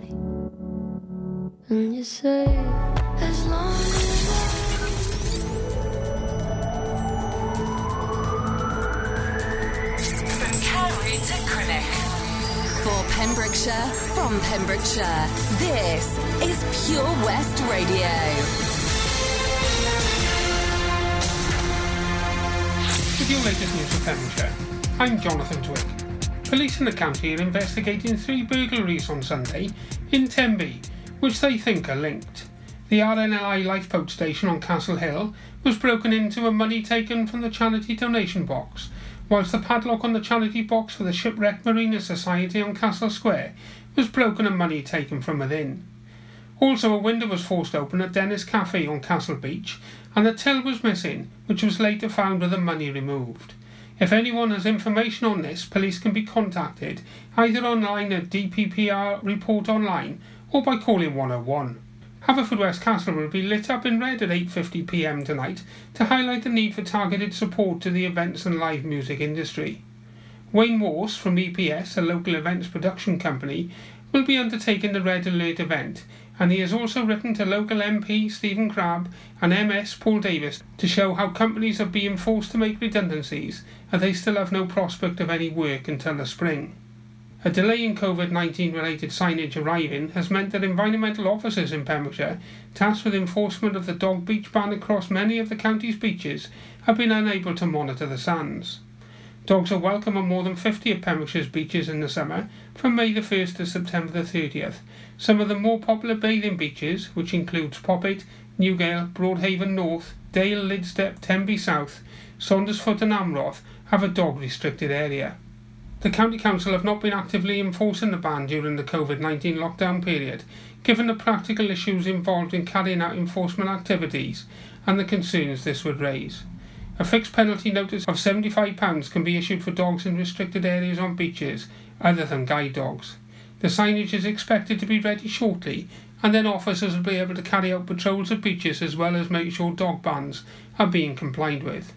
me. And you say, as long as From Carew to Crinock. For Pembrokeshire, from Pembrokeshire, this is Pure West Radio. With your latest news from Pembrokeshire, I'm Jonathan Twig. Police in the county are investigating three burglaries on Sunday in Tenby, which they think are linked. The RNLI lifeboat station on Castle Hill was broken into and money taken from the charity donation box, whilst the padlock on the charity box for the Shipwreck Marina Society on Castle Square was broken and money taken from within. Also, a window was forced open at Dennis Cafe on Castle Beach, and the till was missing, which was later found with the money removed. If anyone has information on this, police can be contacted either online at DPPR Report Online or by calling 101. Haverfordwest Castle will be lit up in red at 8.50pm tonight to highlight the need for targeted support to the events and live music industry. Wayne Morse from EPS, a local events production company, will be undertaking the Red Alert event, and he has also written to local MP Stephen Crabb and MS Paul Davies to show how companies are being forced to make redundancies and they still have no prospect of any work until the spring. A delay in COVID 19 related signage arriving has meant that environmental officers in Pembrokeshire, tasked with enforcement of the dog beach ban across many of the county's beaches, have been unable to monitor the sands. Dogs are welcome on more than 50 of Pembrokeshire's beaches in the summer, from May the 1st to September the 30th. Some of the more popular bathing beaches, which includes Poppit, Newgale, Broadhaven North, Dale, Lydstep, Tenby South, Saundersfoot and Amroth, have a dog restricted area. The County Council have not been actively enforcing the ban during the COVID 19 lockdown period, given the practical issues involved in carrying out enforcement activities and the concerns this would raise. A fixed penalty notice of £75 can be issued for dogs in restricted areas on beaches other than guide dogs. The signage is expected to be ready shortly, and then officers will be able to carry out patrols of beaches as well as make sure dog bans are being complied with.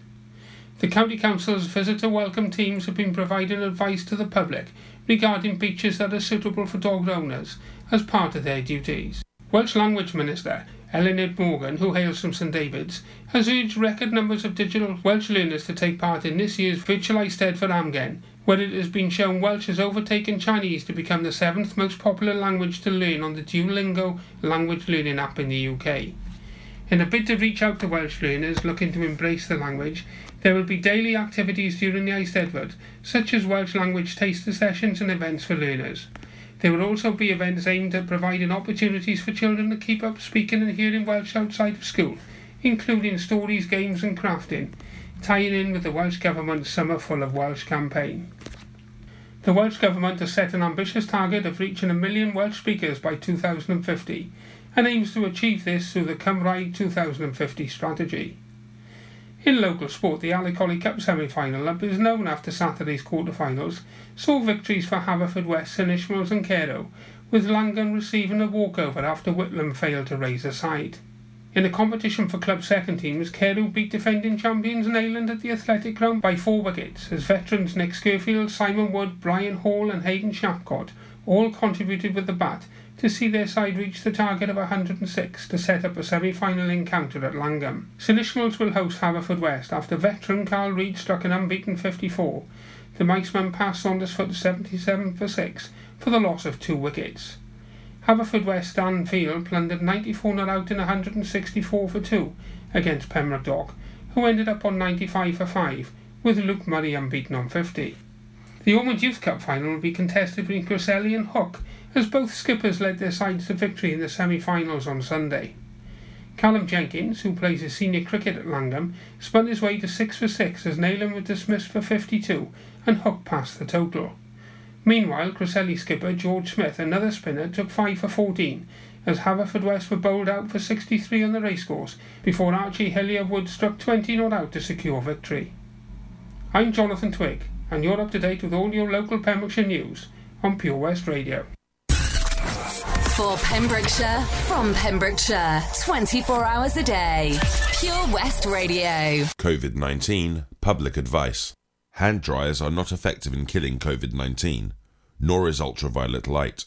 The County Council's visitor welcome teams have been providing advice to the public regarding beaches that are suitable for dog owners as part of their duties. Welsh Language Minister Eluned Morgan, who hails from St David's, has urged record numbers of digital Welsh learners to take part in this year's Virtual Eisteddfod Amgen, where it has been shown Welsh has overtaken Chinese to become the seventh most popular language to learn on the Duolingo language learning app in the UK. In a bid to reach out to Welsh learners looking to embrace the language, there will be daily activities during the Eisteddfod, such as Welsh language taster sessions and events for learners. There will also be events aimed at providing opportunities for children to keep up speaking and hearing Welsh outside of school, including stories, games, and crafting, tying in with the Welsh Government's Summer Full of Welsh campaign. The Welsh Government has set an ambitious target of reaching a million Welsh speakers by 2050 and aims to achieve this through the Cymraeg 2050 strategy. In local sport, the Alicolli Cup semi-final, as is known after Saturday's quarter-finals, saw victories for Haverfordwest, St Ishmaels and Carew, with Llangwm receiving a walkover after Whitland failed to raise a side. In the competition for club second teams, Carew beat defending champions Neyland at the Athletic Ground by four wickets, as veterans Nick Skirfield, Simon Wood, Brian Hall and Hayden Shapcott all contributed with the bat to see their side reach the target of 106 to set up a semi-final encounter at Llangwm. St Ishmaels will host Haverfordwest after veteran Carl Reid struck an unbeaten 54. The Miceman passed Saundersfoot 77 for 6 for the loss of two wickets. Haverfordwest Dan Field plundered 94 not out in 164 for 2 against Pembroke Dock, who ended up on 95 for 5, with Luke Murray unbeaten on 50. The Ormond Youth Cup final will be contested between Cresselly and Hook, as both skippers led their sides to victory in the semi-finals on Sunday. Callum Jenkins, who plays his senior cricket at Llangwm, spun his way to 6 for 6 as Neyland was dismissed for 52 and Hook passed the total. Meanwhile, Cresselly skipper George Smith, another spinner, took 5 for 14 as Haverfordwest were bowled out for 63 on the racecourse before Archie Hillier Wood struck 20 not out to secure victory. I'm Jonathan Twig, and you're up to date with all your local Pembrokeshire news on Pure West Radio. For Pembrokeshire, from Pembrokeshire, 24 hours a day. Pure West Radio. COVID 19 Public Advice Hand dryers are not effective in killing COVID 19, nor is ultraviolet light.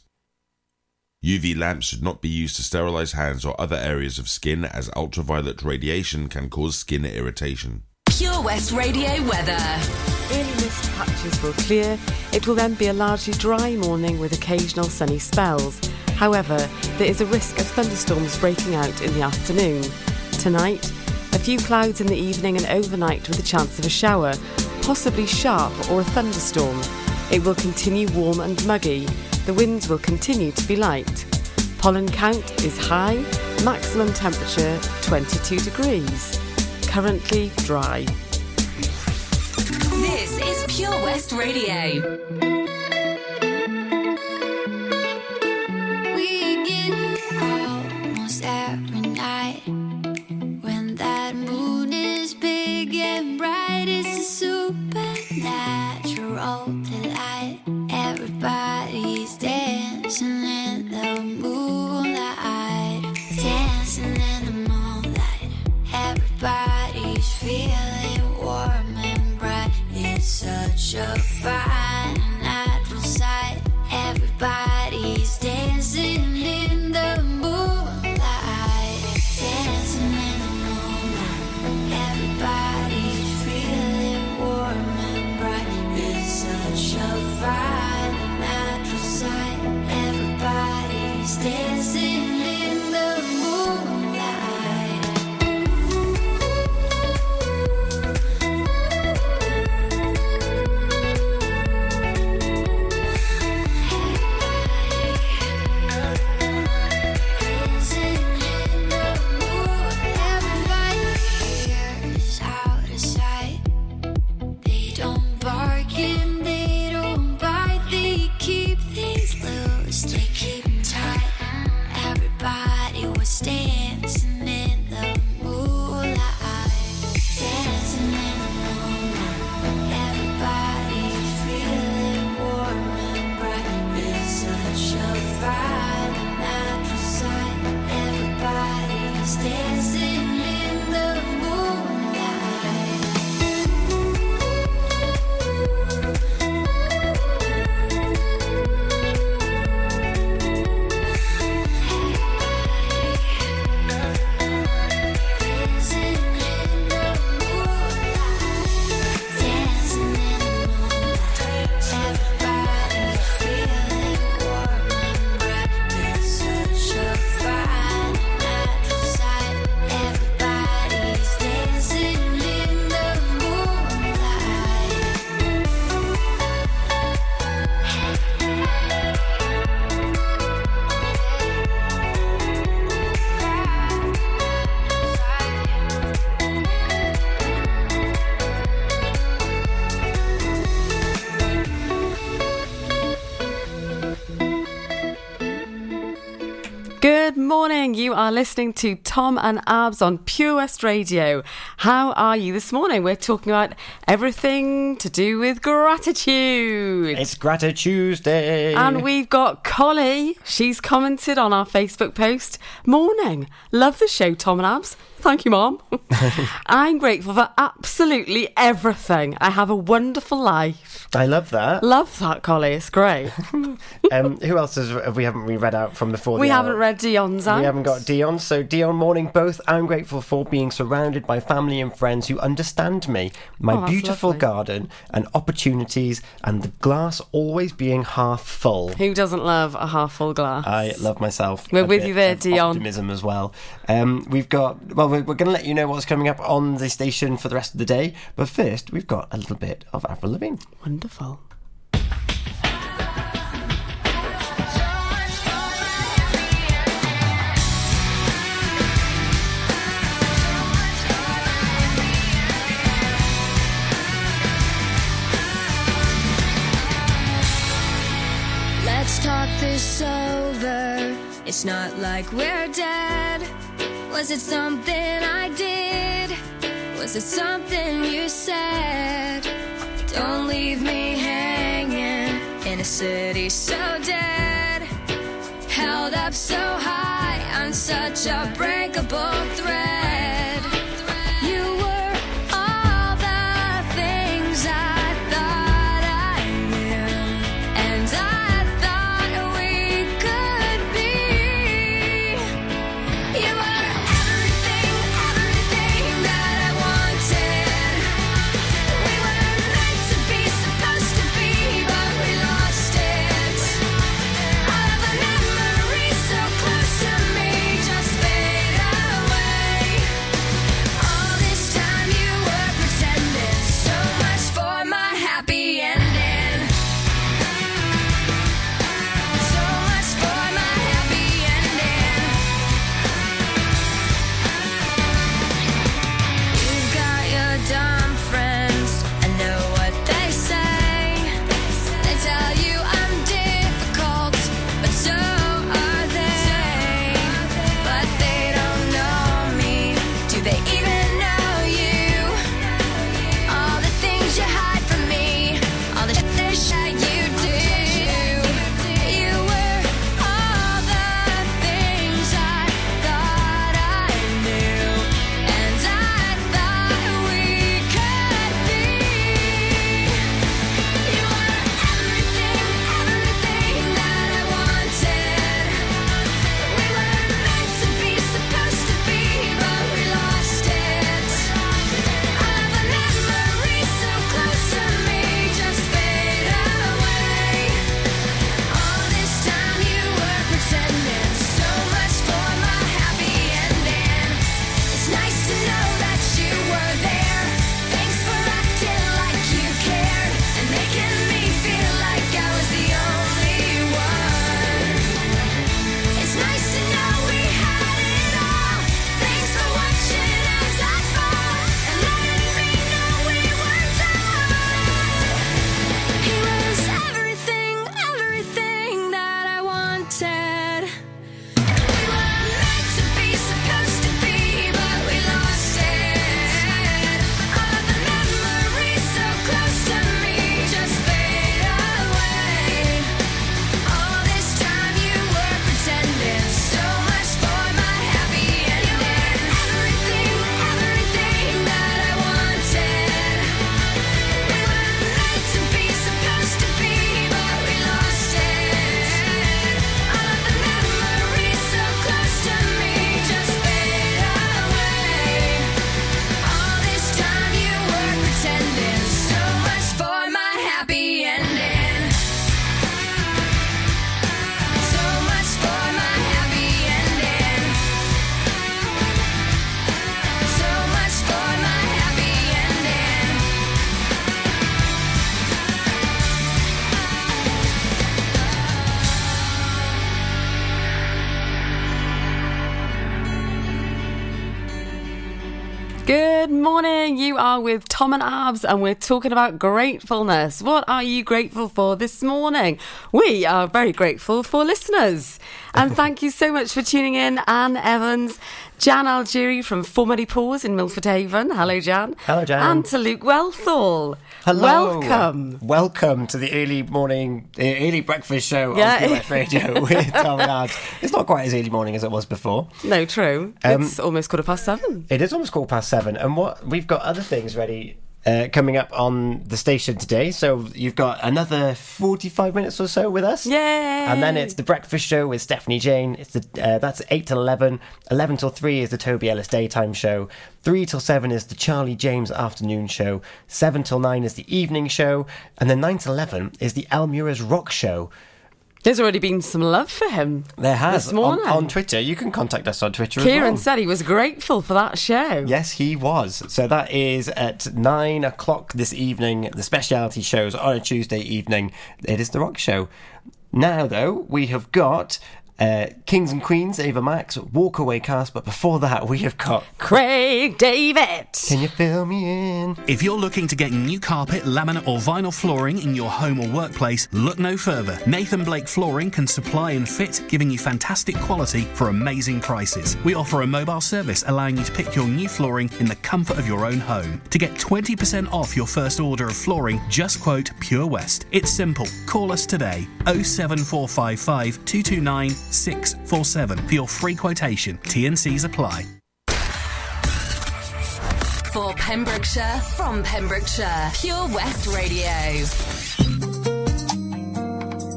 UV lamps should not be used to sterilize hands or other areas of skin as ultraviolet radiation can cause skin irritation. Pure West Radio weather. Early mist patches will clear. It will then be a largely dry morning with occasional sunny spells. However, there is a risk of thunderstorms breaking out in the afternoon. Tonight, a few clouds in the evening and overnight with a chance of a shower, possibly sharp or a thunderstorm. It will continue warm and muggy. The winds will continue to be light. Pollen count is high, maximum temperature 22 degrees. Currently dry. This is Pure West Radio. Morning. You are listening to Tom and Abs on Pure West Radio. How are you this morning? We're talking about everything to do with gratitude. It's Grata Tuesday. And we've got Collie. She's commented on our Facebook post. Morning. Love the show, Tom and Abs. Thank you, Mom. I'm grateful for absolutely everything. I have a wonderful life. I love that. Love that, Collie. It's great. Um, who else has, have we haven't we read out from before? we the haven't hour? read Dion's out. We haven't got Dion. So Dion, morning both. I'm grateful for being surrounded by family and friends who understand me, my Oh, beautiful lovely. garden and opportunities, and the glass always being half full. Who doesn't love a half full glass? I love myself. We're with you there, Dion. Optimism as well. Um, we've got. Well, we're, we're going to let you know what's coming up on the station for the rest of the day. But first, we've got a little bit of Avril Lavigne. Wonderful. Let's talk this over. It's not like we're dead. Was it something I did? Was it something you said? Don't leave me hanging in a city so dead. Held up so high on such a breakable thread. Morning. You are with Tom and Abs, and we're talking about gratefulness. What are you grateful for this morning? We are very grateful for listeners. And thank you so much for tuning in, Anne Evans, Jan Algieri from Formerly Pause in Milford Haven. Hello, Jan. Hello, Jan. And to Luke Wellthall. Hello. Welcome. Welcome to the early morning, uh, early breakfast show Yeah. on QS Radio with Tom and Abs. It's not quite as early morning as it was before. No, true. Um, it's almost quarter past seven. It is almost quarter past seven, and what we've got other things ready uh, coming up on the station today. So you've got another forty-five minutes or so with us. Yay! And then it's the breakfast show with Stephanie Jane. It's the uh, that's eight till eleven. Eleven till three is the Toby Ellis daytime show. Three till seven is the Charlie James afternoon show. Seven till nine is the evening show, and then nine till eleven is the Almura's rock show. There's already been some love for him. There has on, on Twitter. You can contact us on Twitter. as Kieran well. said he was grateful for that show. Yes, he was. So that is at nine o'clock this evening. The specialty shows on a Tuesday evening. It is the rock show. Now, though, we have got uh, Kings and Queens, Ava Max, Walkaway Cast, but before that, we have got. Craig David. Can you fill me in? If you're looking to get new carpet, laminate, or vinyl flooring in your home or workplace, look no further. Nathan Blake Flooring can supply and fit, giving you fantastic quality for amazing prices. We offer a mobile service allowing you to pick your new flooring in the comfort of your own home. To get 20% off your first order of flooring, just quote Pure West. It's simple. Call us today 07455 229 647 for your free quotation. TNCs apply. For Pembrokeshire, from Pembrokeshire, Pure West Radio.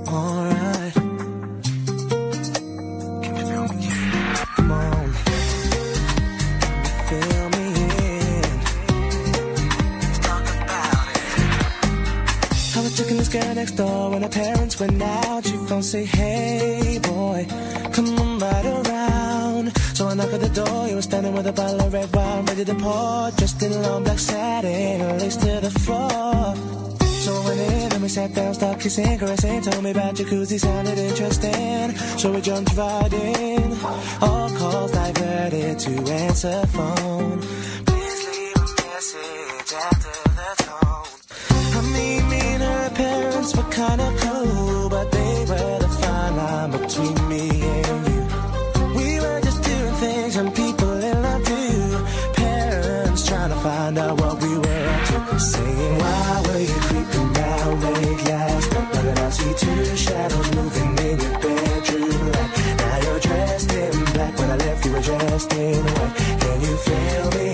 Alright. Can you feel me? Come on. Feel me in. Talk about it. I was checking this girl next door when her parents went out. She phone say, Hey come on right around. So I knock at the door. You were standing with a bottle of red wine ready to pour. Dressed in a long black satin, lace to the floor. So I went in and we sat down, started kissing, caressing. Told me about jacuzzi, sounded interesting. So we jumped right in. All calls diverted to answer phone. Please leave a message after the tone. I mean, me and her parents were kinda cool, between me and you. We were just doing things and people in love do. Parents trying to find out what we were up to. Saying, why were you creeping down late last night? But then I see two shadows moving in your bedroom light. Now you're dressed in black. When I left, you were dressed in white. Can you feel me?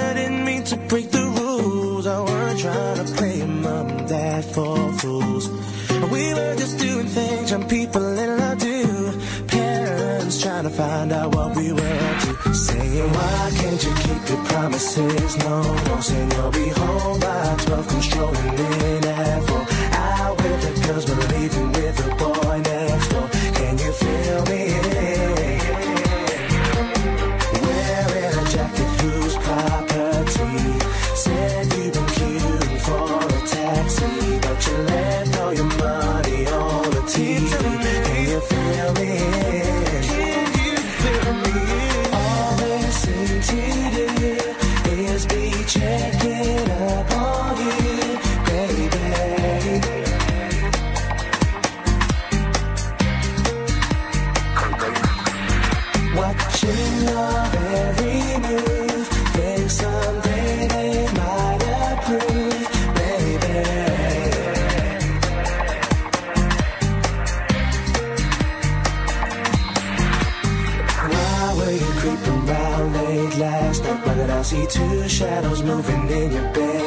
to break the rules. I weren't trying to play mom and dad for fools. We were just doing things young people in love do. Parents trying to find out what we were up to. Saying, why can't you keep your promises? No, no, saying you'll be home by 12, controlling in at 4. Out with the girls, but leaving with the boy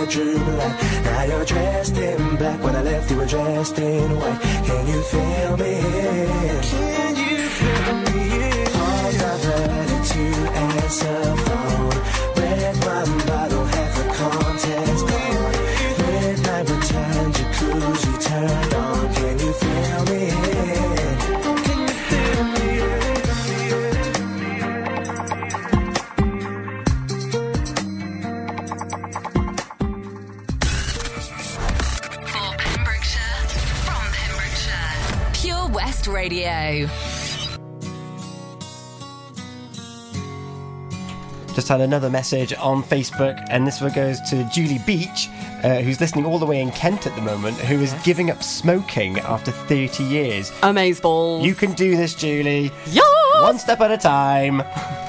bedroom light. Now you're dressed in black. When I left, you were dressed in white. Can you feel me? Can you feel me? Paused, I've to answer phone. West Radio. Just had another message on Facebook, and this one goes to Julie Beach, uh, who's listening all the way in Kent at the moment, who is giving up smoking after 30 years. Amazeballs. You can do this, Julie. Yeah! One step at a time.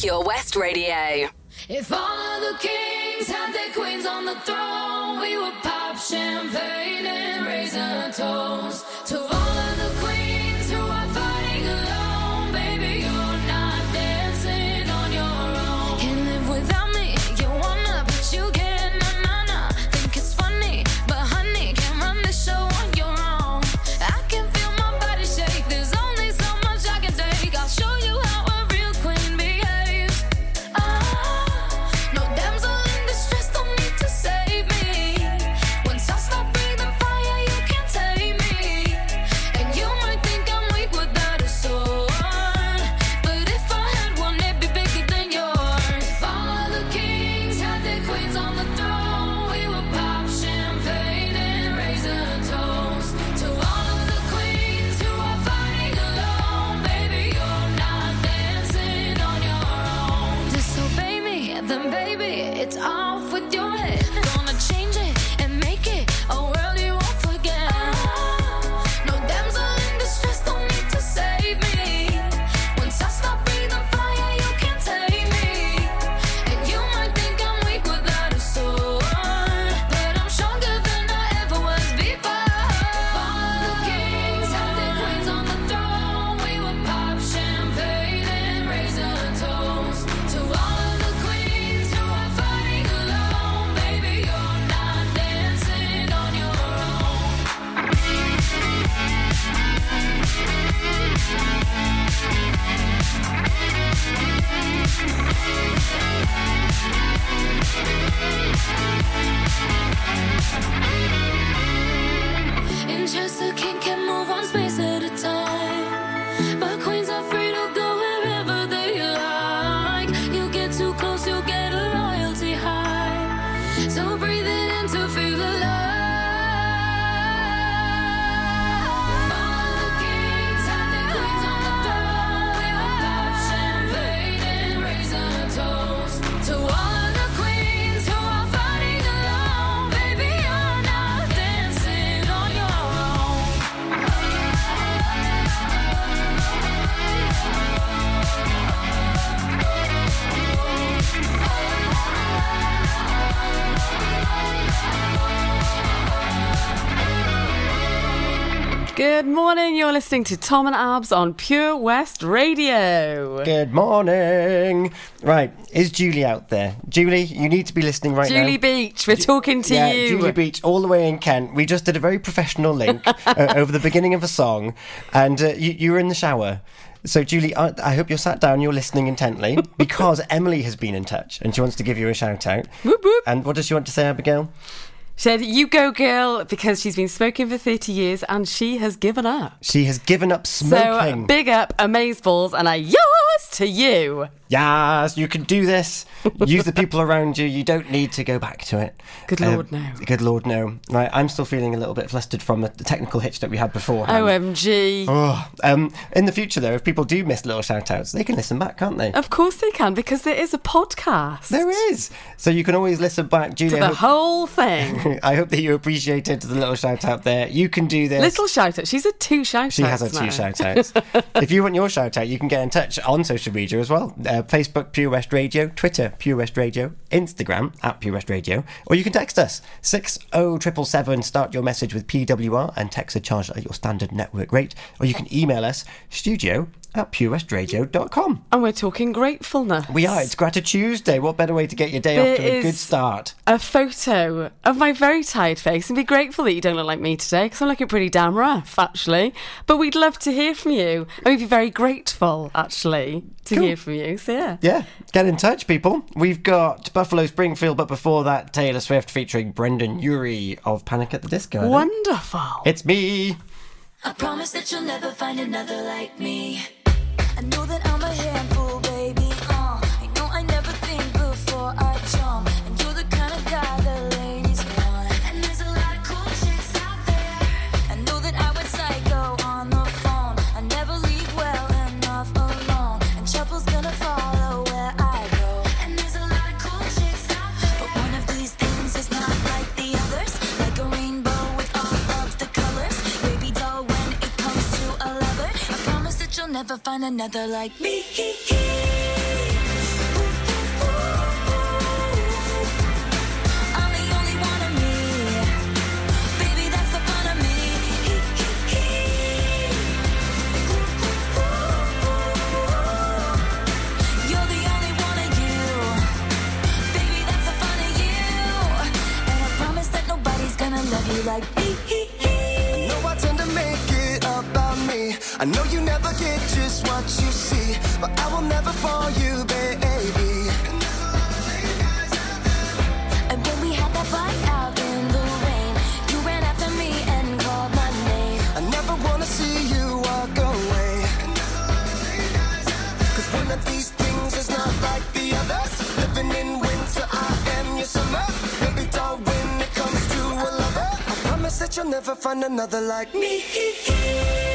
Pure West Radio. If all of the kings had their queens on the throne, we would pop champagne and raise a toast. So listening to Tom and Abs on Pure West Radio. Good morning. Right, is Julie out there? Julie, you need to be listening right now. Julie Beach, we're talking to yeah, you. Julie Beach, all the way in Kent. We just did a very professional link uh, over the beginning of a song, and uh, you, you were in the shower. So, Julie, I, I hope you're sat down, you're listening intently, because Emily has been in touch and she wants to give you a shout out. Whoop, whoop. And what does she want to say, Abigail? Said, You go, girl, because she's been smoking for 30 years and she has given up. She has given up smoking. So, big up, Amazeballs, and a yours to you. Yes, you can do this. Use the people around you. You don't need to go back to it. Good Lord, no. Good Lord, no. Right, I'm still feeling a little bit flustered from the technical hitch that we had before. OMG. Oh, um, in the future, though, if people do miss little shout outs, they can listen back, can't they? Of course they can, because there is a podcast. There is. So you can always listen back. To the hope, whole thing. I hope that you appreciated the little shout out there. You can do this. Little shout out. She's a two shout out. She has a two shout outs. if you want your shout out, you can get in touch on social media as well. Uh, Facebook, Pure West Radio, Twitter, Pure West Radio, Instagram, at Pure West Radio, or you can text us 60777, start your message with PWR and text a charge at your standard network rate, or you can email us studio at purewestradio.com. And we're talking gratefulness. We are. It's Gratitude Tuesday. What better way to get your day There off to a good start? a photo of my very tired face and be grateful that you don't look like me today because I'm looking pretty damn rough, actually. But we'd love to hear from you. And we'd be very grateful, actually, to Cool. hear from you. So, yeah. Yeah, get in touch, people. We've got Buffalo Springfield, but before that, Taylor Swift featuring Brendon Urie of Panic at the Disco. Wonderful. It's me. I promise that you'll never find another like me. I know that I'm a handful, you'll never find another like me. I'm the only one of me. Baby, that's the fun of me. You're the only one of you. Baby, that's the fun of you. And I promise that nobody's gonna love you like I know you never get just what you see, but I will never fall you, baby. And when we had that fight out in the rain, you ran after me and called my name. I never wanna see you walk away. Cause one of these things is not like the others. Living in winter, I am your summer. Baby doll, when it comes to a lover, I promise that you'll never find another like me.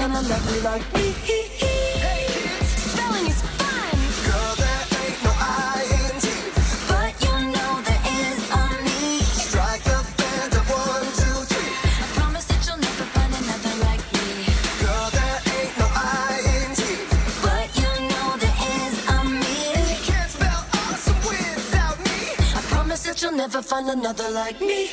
gonna love you like me. Spelling is fun, Girl, there ain't no I-N-T. but you know there is me. Strike a band of one, two, three. I promise that you'll never find another like me. Girl, there ain't no I-N-T. But you know there is me. Can't spell awesome without me. I promise that you'll never find another like me.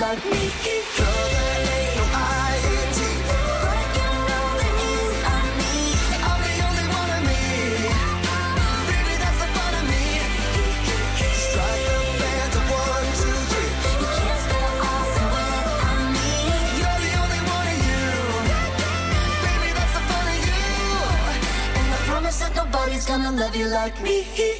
That nobody's gonna love you like me.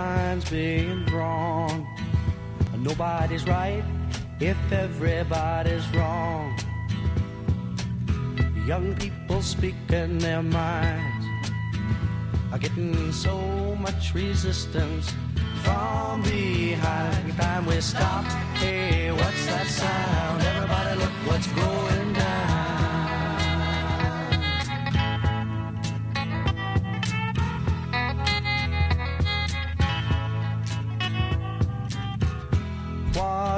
Lines being drawn. Nobody's right if everybody's wrong. Young people speaking their minds are getting so much resistance from behind. Time we stop. Hey, what's that sound? Everybody, look what's going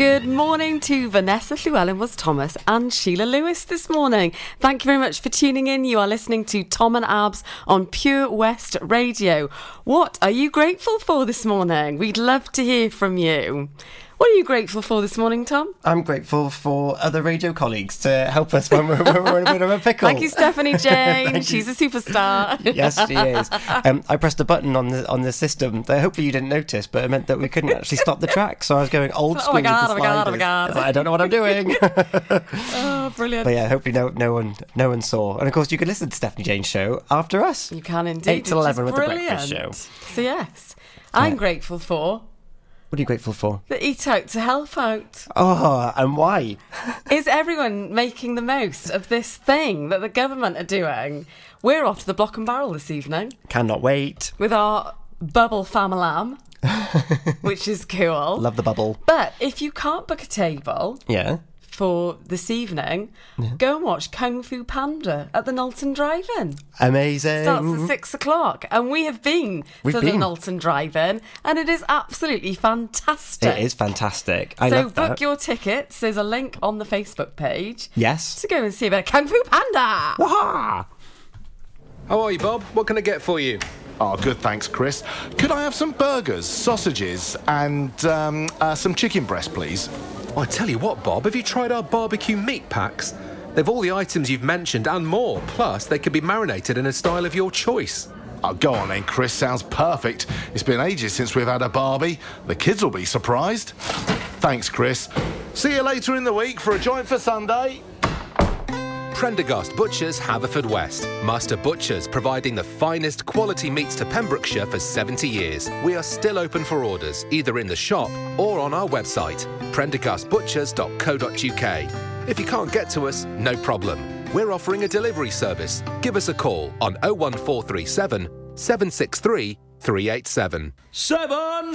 Good morning to Vanessa Llewellyn was Thomas and Sheila Lewis this morning. Thank you very much for tuning in. You are listening to Tom and Abs on Pure West Radio. What are you grateful for this morning? We'd love to hear from you. What are you grateful for this morning, Tom? I'm grateful for other radio colleagues to help us when we're, when we're in a bit of a pickle. Thank you, Stephanie Jane. Thank you. She's a superstar. yes, she is. Um, I pressed a button on the on the system that hopefully you didn't notice, but it meant that we couldn't actually stop the track. So I was going old Oh school. my God, oh my God, oh my. God. I don't know what I'm doing. oh, brilliant. but yeah, hopefully no no one no one saw. And of course, you can listen to Stephanie Jane's show after us. You can indeed. Eight till is eleven with the breakfast show. So, yes, I'm grateful for What are you grateful for? the Eat Out to Help Out. Oh, and why? Is everyone making the most of this thing that the government are doing? We're off to the Block and Barrel this evening Cannot wait. with our bubble famalam, which is cool. Love the bubble. But if you can't book a table Yeah. For this evening, go and watch Kung Fu Panda at the Knowlton Drive-In. Amazing. Starts at six o'clock, and we have been We've to the. Knowlton Drive-In, and it is absolutely fantastic. It is fantastic. I so love book that. your tickets. There's a link on the Facebook page Yes. to go and see a bit of Kung Fu Panda. Waha! How are you, Bob? What can I get for you? Oh, good, thanks, Chris. Could I have some burgers, sausages, and um, uh, some chicken breast, please? I tell you what, Bob, have you tried our barbecue meat packs? They've all the items you've mentioned and more. Plus, they can be marinated in a style of your choice. Oh, go on then, Chris. Sounds perfect. It's been ages since we've had a Barbie. The kids will be surprised. Thanks, Chris. See you later in the week for a joint for Sunday. Prendergast Butchers, Haverfordwest. Master Butchers providing the finest quality meats to Pembrokeshire for 70 years. We are still open for orders, either in the shop or on our website, prendergastbutchers.co.uk. If you can't get to us, no problem. We're offering a delivery service. Give us a call on 01437 763 387. Seven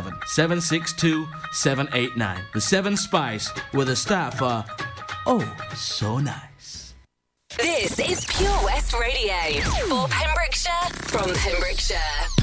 767 762 789. The Seven Spice with a staff are Oh, so nice. This is Pure West Radio for Pembrokeshire from Pembrokeshire.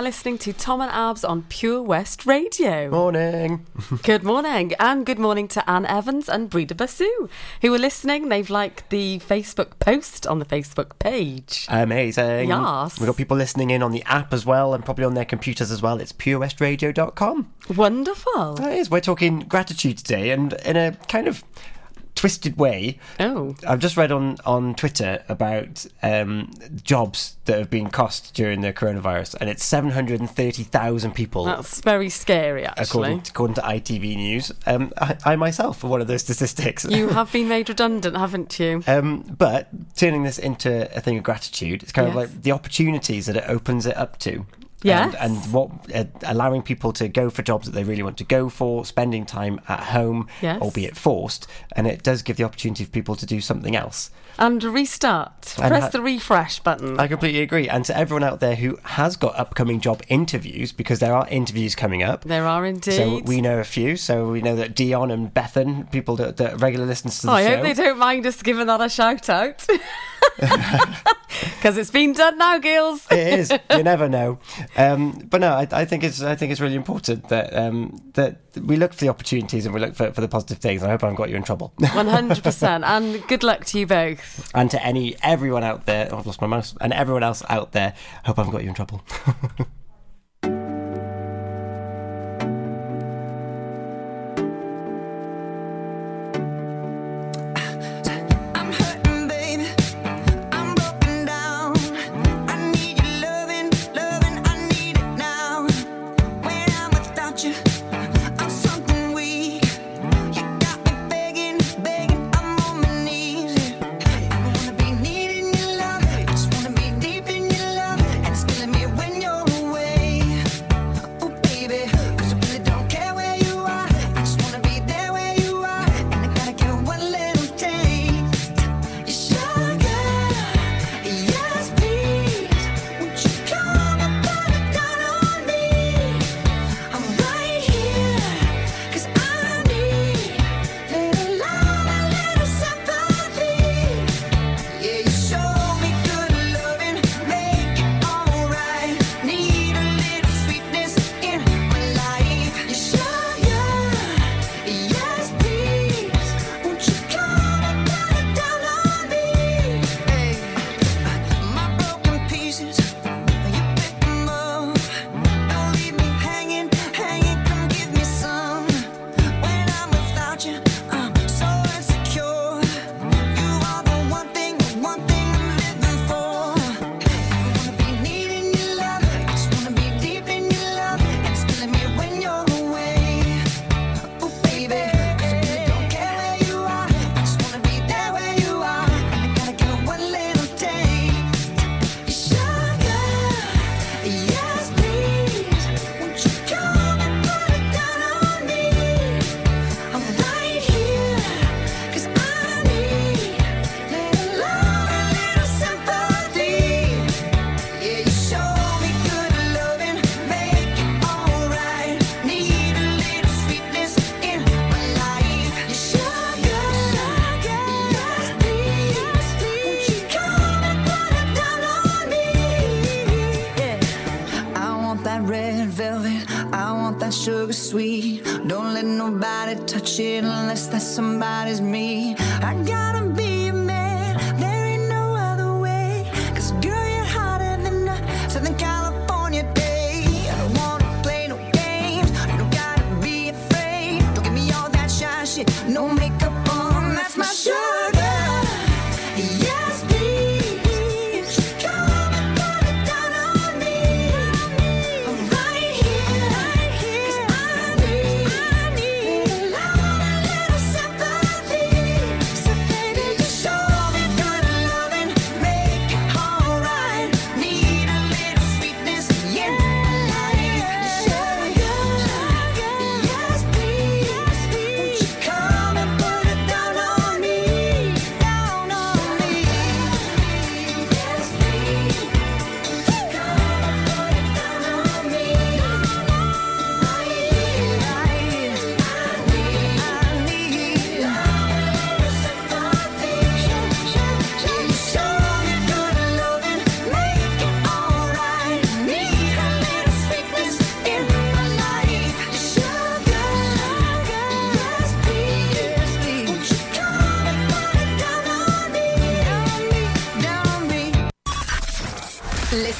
Are listening to Tom and Abs on Pure West Radio. Morning. good morning. And good morning to Anne Evans and Breda Basu, who are listening. They've liked the Facebook post on the Facebook page. Amazing. Yes. We've got people listening in on the app as well and probably on their computers as well. It's purewestradio.com. Wonderful. That is. We're talking gratitude today and in a kind of twisted way. Oh. I've just read on, on Twitter about um, jobs that have been cost during the coronavirus, and it's 730,000 people. That's very scary, actually. According to, according to ITV News. Um, I, I myself are one of those statistics. You have been made redundant, haven't you? Um, but turning this into a thing of gratitude, it's kind of like the opportunities that it opens it up to. Yes. And, and what uh, allowing people to go for jobs that they really want to go for, spending time at home, Yes. albeit forced, and it does give the opportunity for people to do something else. And restart. And Press ha- the refresh button. I completely agree. And to everyone out there who has got upcoming job interviews, because there are interviews coming up. There are indeed. So we know a few. So we know that Dion and Bethan, people that, that regular listeners to the Oh, I show. hope they don't mind us giving that a shout out. Because it's been done now, girls. it is. You never know. Um, but no, I, I think it's I think it's really important that um, that we look for the opportunities and we look for, for the positive things. I hope I haven't got you in trouble. 100%. And good luck to you both. And to any everyone out there, oh, I've lost my mouse, and everyone else out there, hope I haven't got you in trouble.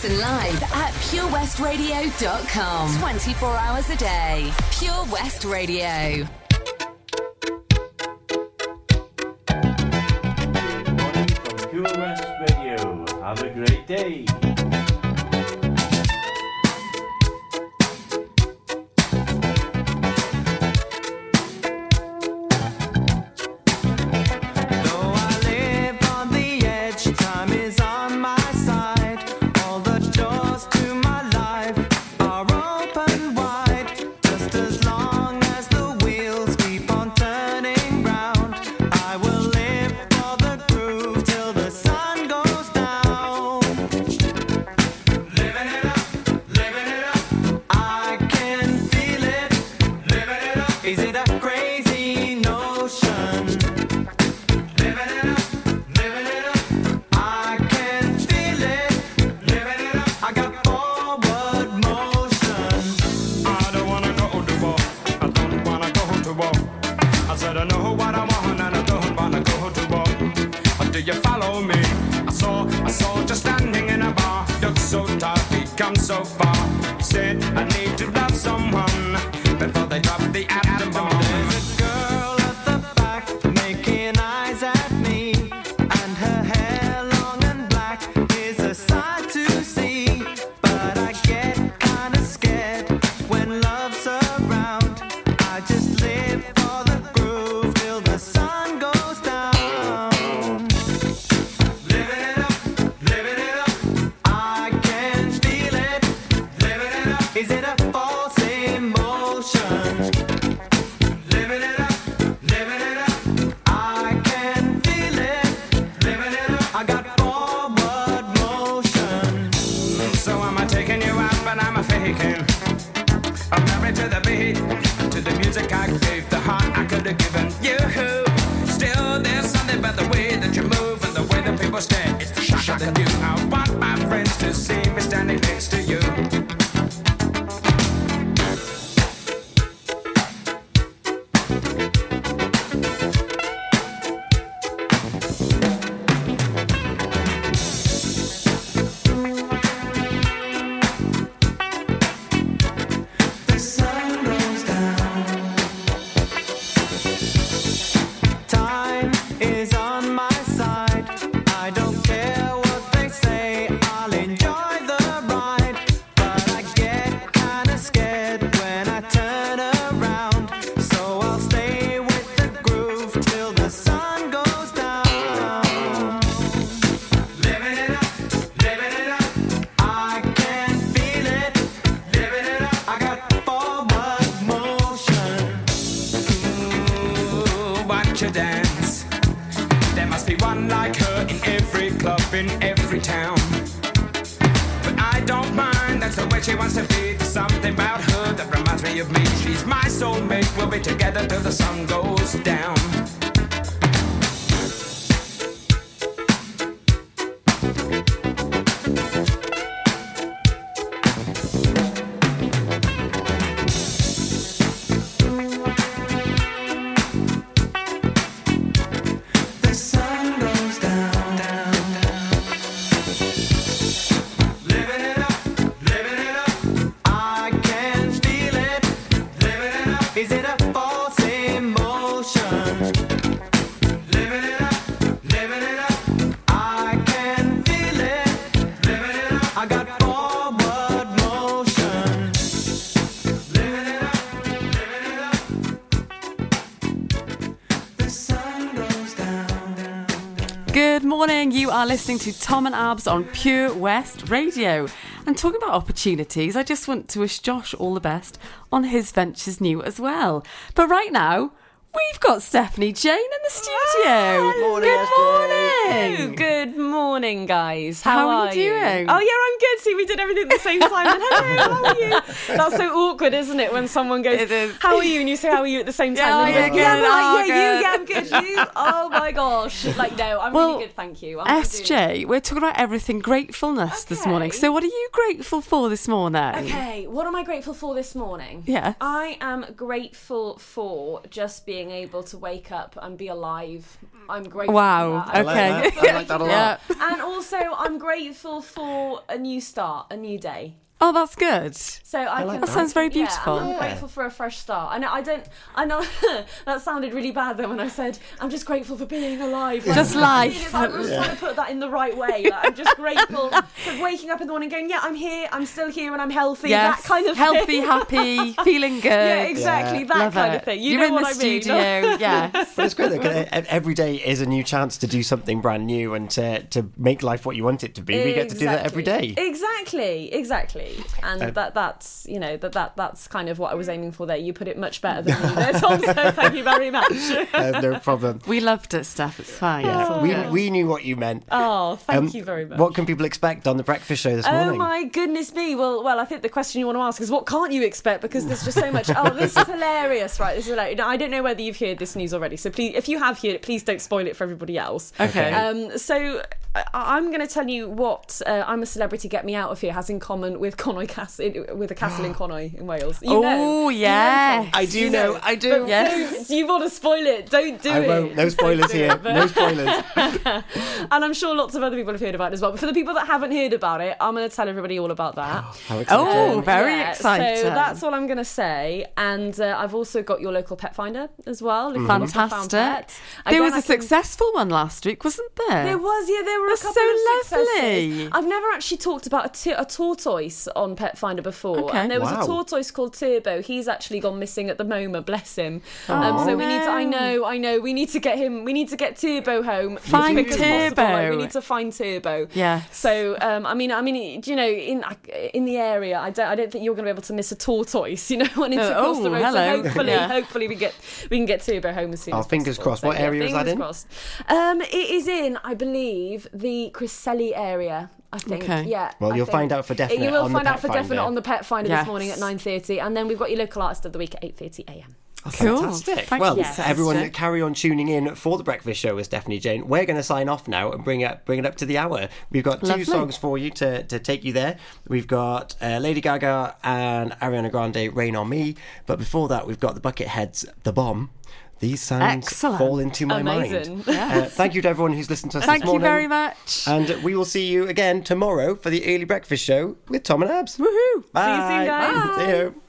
Listen live at purewestradio.com. 24 hours a day. Pure West Radio. Good morning from Pure West Radio. Have a great day. Listening to Tom and Abs on Pure West Radio. And talking about opportunities, I just want to wish Josh all the best on his ventures new as well. But right now, we've got Stephanie Jane in the studio. Good morning. Good morning, guys. How How, are are you doing? Oh yeah, I'm good. See, we did everything at the same time. And hello, how are you? That's so awkward, isn't it? When someone goes, "How are you?" and you say, "How are you?" at the same time. Yeah, and yeah, good. yeah, Oh, good. you, yeah, I'm good. You, oh my gosh, like no, I'm Well, really good, thank you. I'm SJ, we're talking about everything gratefulness this morning. So, what are you grateful for this morning? Okay, what am I grateful for this morning? Yeah. I am grateful for just being able to wake up and be alive. I'm grateful. Wow, For that. I'm okay. I like that a lot. And also, I'm grateful for a new start, a new day. Oh, that's good. So I, like can, that. That sounds very yeah, beautiful. I'm Yeah. grateful for a fresh start. I know I don't. I know that sounded really bad then when I said I'm just grateful for being alive. Like, Just life. thing is, I was trying to put that in the right way. Like, I'm just grateful for waking up in the morning, going, yeah, I'm here. I'm still here, and I'm healthy. Yes, that kind of healthy, thing. happy, feeling good. Yeah, exactly. That Love kind it. of thing. You You're know in what the I mean. studio, yes. But it's great though, 'cause e- every day is a new chance to do something brand new and to, to make life what you want it to be. We get to do that every day. Exactly, exactly, and Uh, that that's you know that that that's kind of what I was aiming for there. You put it much better than me there, Tom. So thank you very much. Uh, no problem. We loved it, Steph. It's fine. It's all we, good. we knew what you meant. Oh, thank Um, you very much. What can people expect on the breakfast show this Oh morning? Oh my goodness me! Well, well, I think the question you want to ask is what can't you expect because there's just so much. Oh, this is hilarious, right? This is hilarious. Now, I don't know whether you've heard this news already, so please, if you have heard it, please don't spoil it for everybody else. Okay. Um, so I- I'm going to tell you what uh, I'm a celebrity. Get me out of here has in common with Conwy Castle, with a castle in Conwy in Wales. You Oh, yeah. You know, I do You know, I do. But Yes. don't- you want to spoil it? Don't do I it. won't. No spoilers here. it, but- No spoilers. and I'm sure lots of other people have heard about it as well. But for the people that haven't heard about it, I'm going to tell everybody all about that. How. Oh, very Yeah, exciting. So that's all I'm going to say. And uh, I've also got your local pet finder as well. if you want found Fantastic. pets. There Again, was a can- successful one last week, wasn't there? There was, yeah, there were That's a couple so of successes. lovely. I've never actually talked about a, t- a tortoise on Pet Finder before, Okay. and there was Wow. a tortoise called Turbo. He's actually gone missing at the moment. Bless him. um, so we need to. I know, I know. We need to get him. We need to get Turbo home. as Find quick as possible. Like, we need to find Turbo. Yes. So um, I mean, I mean, you know, in in the area, I don't, I don't think you're going to be able to miss a tortoise. You know, when it's Uh, across the oh, road. hello. So hopefully, Yeah. hopefully we get we can get Turbo home as soon Oh, as fingers possible. crossed. So, What yeah, area is that fingers in? crossed. Um, it is in, I believe, the Cresselly area. I think. Okay. Yeah. Well, I you'll think. find out for definite You will on the find out Pet for definite on the Pet Finder Yes. this morning at nine thirty, and then we've got your local artist of the week at eight thirty a.m. Cool. Fantastic. Thank well, you, everyone, Esther. carry on tuning in for the breakfast show with Stephanie Jane. We're going to sign off now and bring it bring it up to the hour. We've got two Lovely. songs for you to, to take you there. We've got uh, Lady Gaga and Ariana Grande, "Rain on Me." But before that, we've got the Bucketheads, "The Bomb." These sounds Excellent. fall into my Amazing. mind. Uh, thank you to everyone who's listened to us Thank this morning. Thank you very much. And we will see you again tomorrow for the early breakfast show with Tom and Abs. Woohoo! Bye. See you soon, guys. See you.